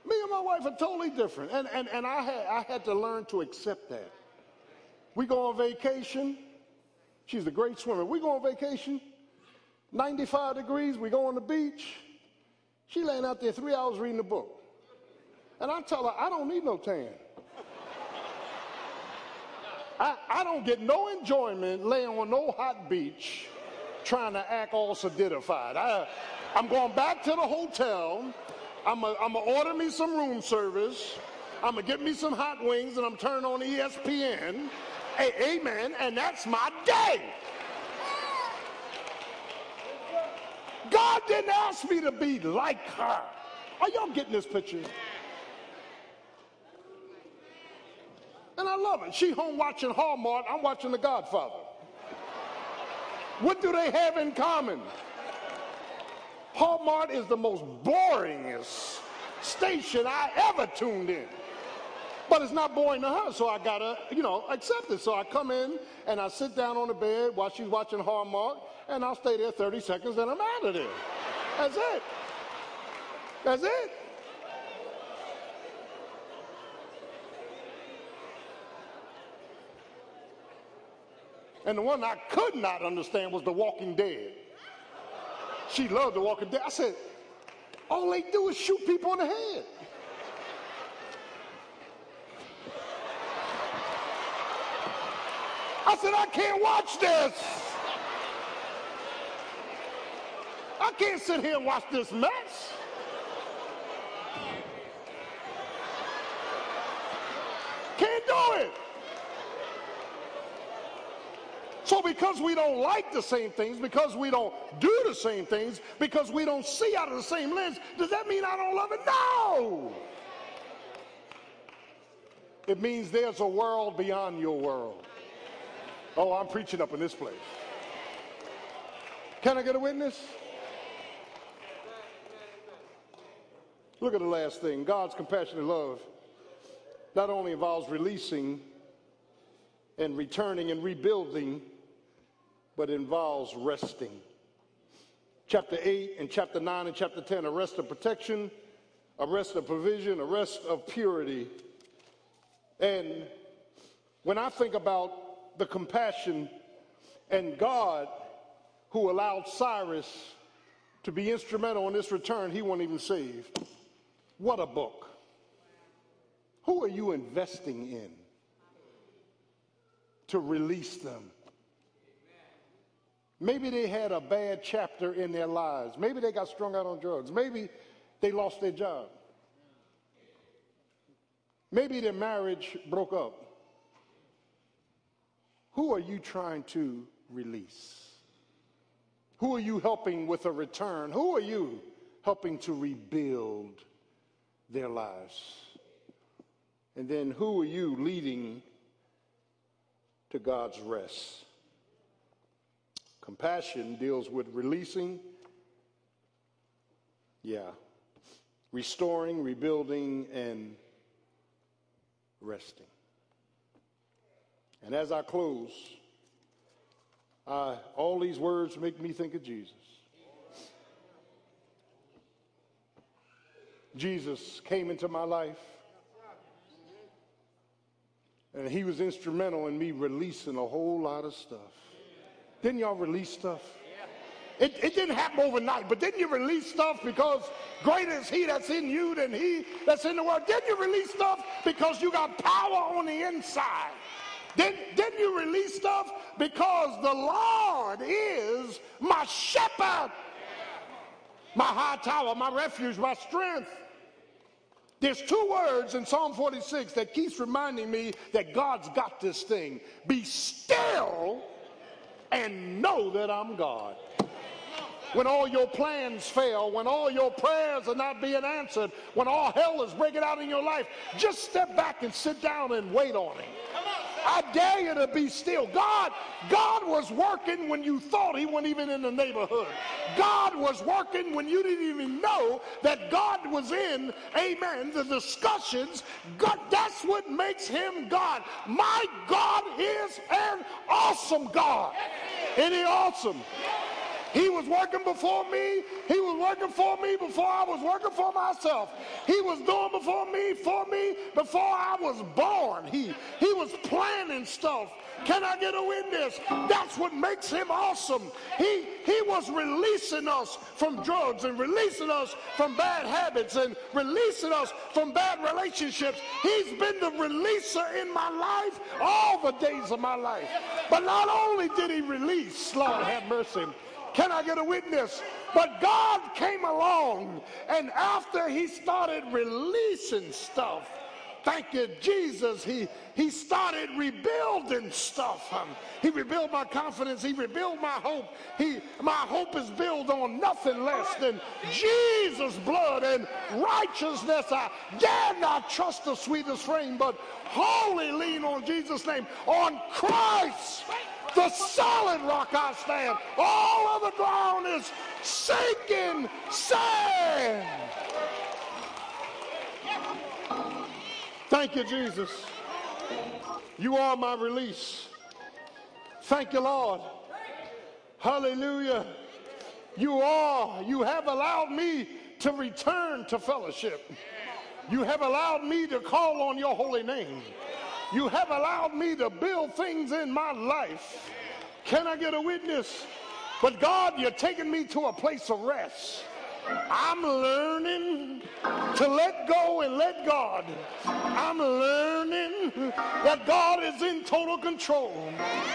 Me and my wife are totally different. And, and, and I, had, I had to learn to accept that. We go on vacation. She's a great swimmer. We go on vacation, 95 degrees, we go on the beach. She laying out there three hours reading a book. And I tell her, I don't need no tan. I, I don't get no enjoyment laying on no hot beach trying to act all solidified. I, I'm going back to the hotel. I'm going to order me some room service. I'm going to get me some hot wings and I'm turning on ESPN. Hey, amen. And that's my day. God didn't ask me to be like her. Are y'all getting this picture? And I love it. She home watching Hallmark. I'm watching The Godfather. What do they have in common? Hallmark is the most boringest station I ever tuned in. But it's not boring to her, so I gotta, you know, accept it. So I come in and I sit down on the bed while she's watching Hallmark, and I'll stay there 30 seconds and I'm out of there. That's it. That's it. And the one I could not understand was The Walking Dead. She loved The Walking Dead. I said, all they do is shoot people in the head. I said, I can't watch this. I can't sit here and watch this mess. Can't do it. So, because we don't like the same things, because we don't do the same things, because we don't see out of the same lens, does that mean I don't love it? No! It means there's a world beyond your world. Oh, I'm preaching up in this place. Can I get a witness? Look at the last thing. God's compassionate love not only involves releasing and returning and rebuilding but involves resting. Chapter 8 and chapter 9 and chapter 10 a rest of protection, a rest of provision, a rest of purity. And when I think about the compassion and God who allowed Cyrus to be instrumental in this return, he wasn't even saved. What a book. Who are you investing in to release them? Maybe they had a bad chapter in their lives. Maybe they got strung out on drugs. Maybe they lost their job. Maybe their marriage broke up. Who are you trying to release? Who are you helping with a return? Who are you helping to rebuild their lives? And then who are you leading to God's rest? Compassion deals with releasing, yeah, restoring, rebuilding, and resting. And as I close, uh, all these words make me think of Jesus. Jesus came into my life, and he was instrumental in me releasing a whole lot of stuff. Didn't y'all release stuff? It, it, didn't happen overnight, but didn't you release stuff because greater is he that's in you than he that's in the world? Didn't you release stuff because you got power on the inside? Didn't, didn't you release stuff because the Lord is my shepherd, my high tower, my refuge, my strength? There's two words in Psalm 46 that keeps reminding me that God's got this thing. Be still and know that I'm God. When all your plans fail, when all your prayers are not being answered, when all hell is breaking out in your life, just step back and sit down and wait on Him. I dare you to be still. God, God was working when you thought he wasn't even in the neighborhood. God was working when you didn't even know that God was in, amen, the discussions. God, that's what makes him God. My God is an awesome God. Isn't he awesome? He was working before me. He was working for me before I was working for myself. He was doing before me, for me, before I was born. He, he was planning stuff. Can I get a witness? That's what makes him awesome. He, he was releasing us from drugs and releasing us from bad habits and releasing us from bad relationships. He's been the releaser in my life all the days of my life. But not only did he release, Lord have mercy, can I get a witness? But God came along, and after he started releasing stuff, thank you, Jesus, he, he started rebuilding stuff. Um, he rebuilt my confidence. He rebuilt my hope. He, my hope is built on nothing less than Jesus' blood and righteousness. I dare not trust the sweetest frame, but wholly lean on Jesus' name, on Christ the solid rock I stand. All of the ground is sinking sand. Thank you, Jesus. You are my release. Thank you, Lord. Hallelujah. You are, you have allowed me to return to fellowship. You have allowed me to call on your holy name. You have allowed me to build things in my life. Can I get a witness? But God, you're taking me to a place of rest. I'm learning to let go and let God. I'm learning that God is in total control.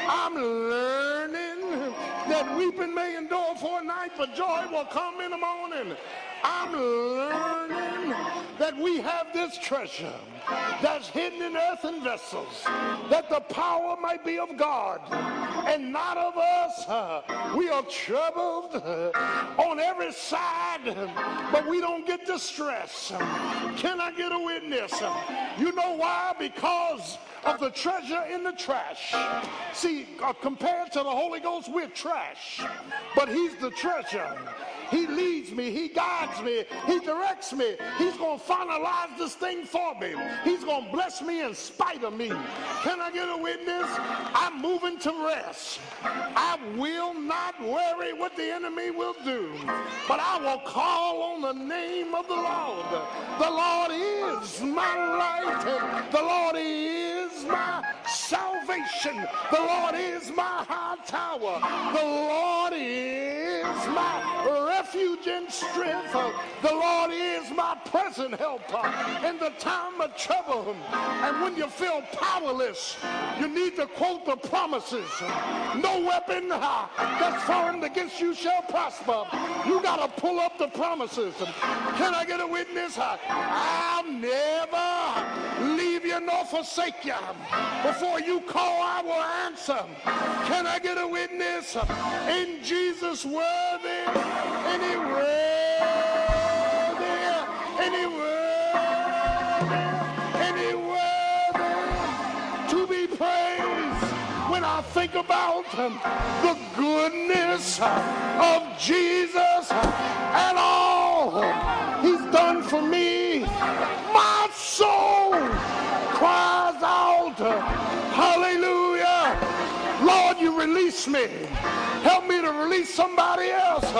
I'm learning that weeping may endure for a night, but joy will come in the morning. I'm learning that we have this treasure that's hidden in earthen vessels, that the power might be of God and not of us. We are troubled on every side, but we don't get distressed. Can I get a witness? You know why? Because of the treasure in the trash. See, uh, compared to the Holy Ghost, we're trash, but He's the treasure. He leads me. He guides me. He directs me. He's going to finalize this thing for me. He's going to bless me in spite of me. Can I get a witness? I'm moving to rest. I will not worry what the enemy will do, but I will call on the name of the Lord. The Lord is my light. The Lord is my salvation. The Lord is my high tower. The Lord is my refuge and strength. The Lord is my present helper in the time of trouble. And when you feel powerless, you need to quote the promises. No weapon uh, that's formed against you shall prosper. You got to pull up the promises. Can I get a witness? Uh, I'll never leave nor forsake you. Before you call, I will answer. Can I get a witness? In Jesus' worthy, anywhere, anywhere, anywhere to be praised. When I think about the goodness of Jesus and all he's done for me, my soul cries out, Hallelujah. Lord, you release me. Help me to release somebody else.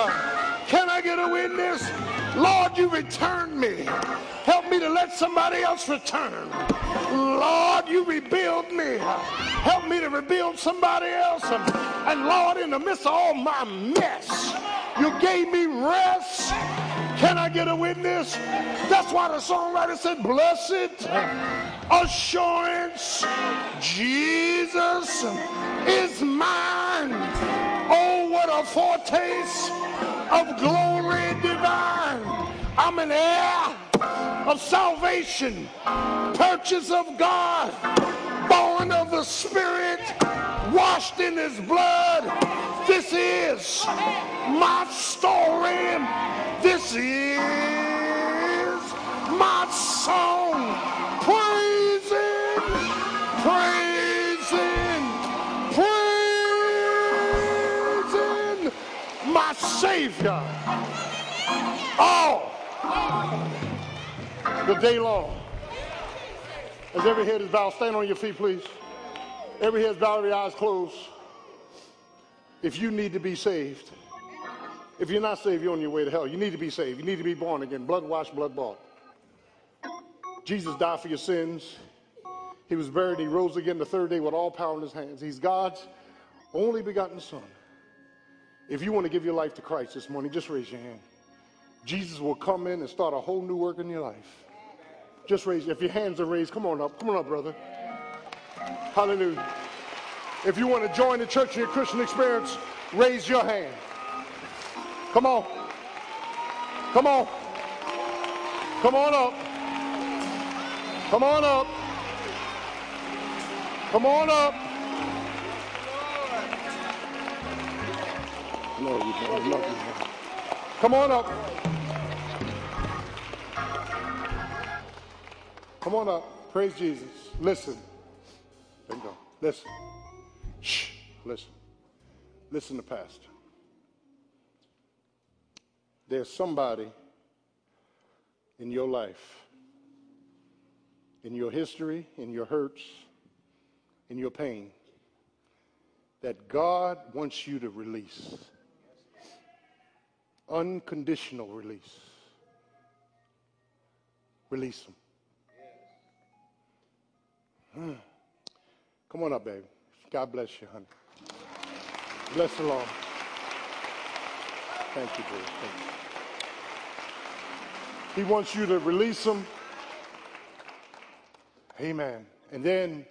Can I get a witness? Lord, you return me. Help me to let somebody else return. Lord, you rebuild me. Help me to rebuild somebody else. And Lord, in the midst of all my mess, you gave me rest. Can I get a witness? That's why the songwriter said, Blessed assurance, Jesus is mine. Foretaste of glory divine. I'm an heir of salvation, purchase of God, born of the Spirit, washed in his blood. This is my story. This is my song. All the oh. day long. As every head is bowed, stand on your feet, please. Every head is bowed, every eyes closed. If you need to be saved, If you're not saved, you're on your way to hell. You need to be saved. You need to be born again. Blood washed, blood bought. Jesus died for your sins. He was buried. He rose again the third day with all power in his hands. He's God's only begotten Son. If you want to give your life to Christ this morning, just raise your hand. Jesus will come in and start a whole new work in your life. Just raise, if your hands are raised, come on up. Come on up, brother. Hallelujah. If you want to join the church in your Christian experience, raise your hand. Come on. Come on. Come on up. Come on up. Come on up. Love you, you, Come on up. Come on up. Praise Jesus. Listen. There go. Listen. Shh. Listen. Listen to Pastor. There's somebody in your life, in your history, in your hurts, in your pain, that God wants you to release. Unconditional release. Release them. Come on up, baby. God bless you, honey. Bless the Lord. Thank you, dear. Thank you. He wants you to release them. Amen. And then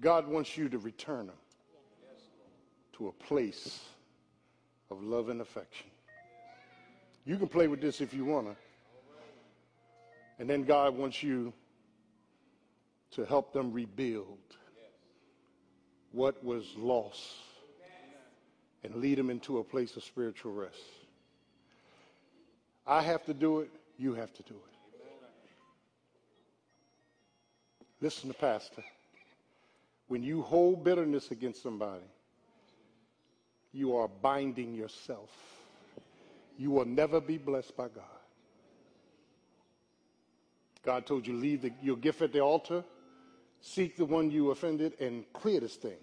God wants you to return them to a place of love and affection. You can play with this if you want to. And then God wants you to help them rebuild what was lost and lead them into a place of spiritual rest. I have to do it, you have to do it. Listen to Pastor. When you hold bitterness against somebody, you are binding yourself. You will never be blessed by God. God told you leave the, your gift at the altar, seek the one you offended, and clear this thing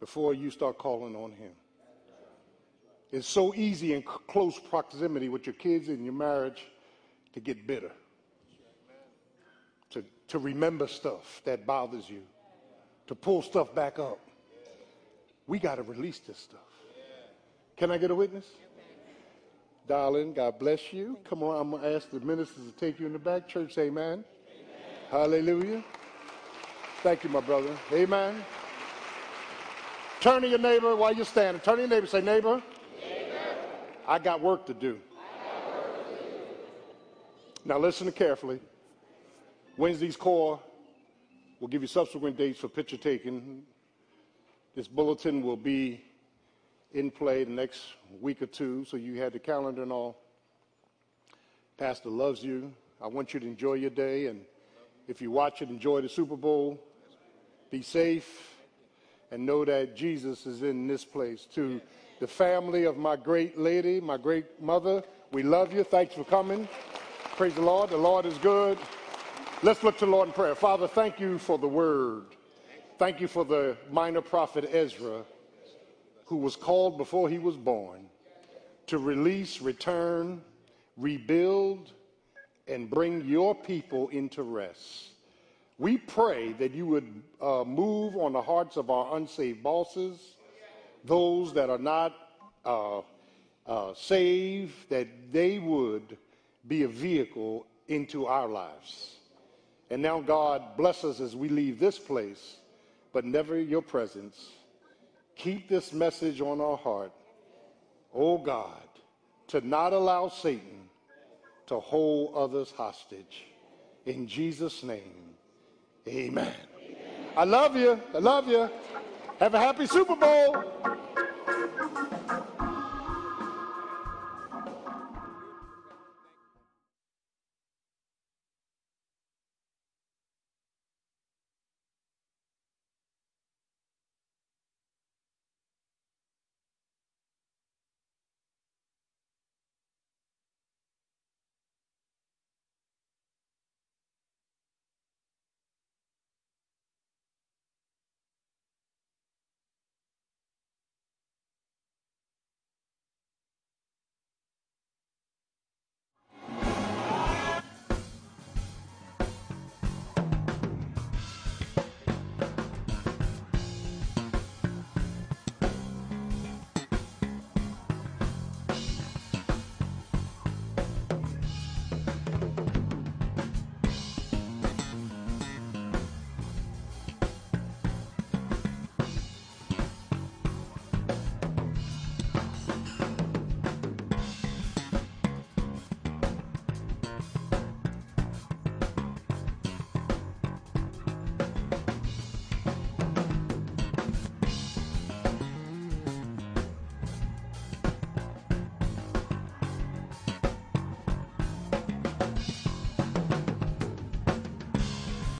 before you start calling on him. It's so easy in close proximity with your kids and your marriage to get bitter, to, to remember stuff that bothers you, to pull stuff back up. We got to release this stuff. Can I get a witness? Darling, God bless you. Come on, I'm going to ask the ministers to take you in the back. Church, amen. amen. Hallelujah. Thank you, my brother. Amen. Turn to your neighbor while you're standing. Turn to your neighbor. Say, neighbor, neighbor. I got work to do. Now listen carefully. Wednesday's core will give you subsequent dates for picture taking. This bulletin will be in play the next week or two, so you had the calendar and all. Pastor loves you. I want you to enjoy your day, and if you watch it, enjoy the Super Bowl. Be safe, and know that Jesus is in this place too the family of my great lady, my great mother. We love you. Thanks for coming. Praise the Lord. The Lord is good. Let's look to the Lord in prayer. Father, thank you for the word. Thank you for the minor prophet Ezra, who was called before he was born to release, return, rebuild, and bring your people into rest. We pray that you would uh, move on the hearts of our unsaved bosses those that are not uh, uh, saved, that they would be a vehicle into our lives. And now, God, bless us as we leave this place, but never your presence. Keep this message on our heart, oh God, to not allow Satan to hold others hostage. In Jesus' name, amen. amen. I love you. I love you. Have a happy Super Bowl.